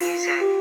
music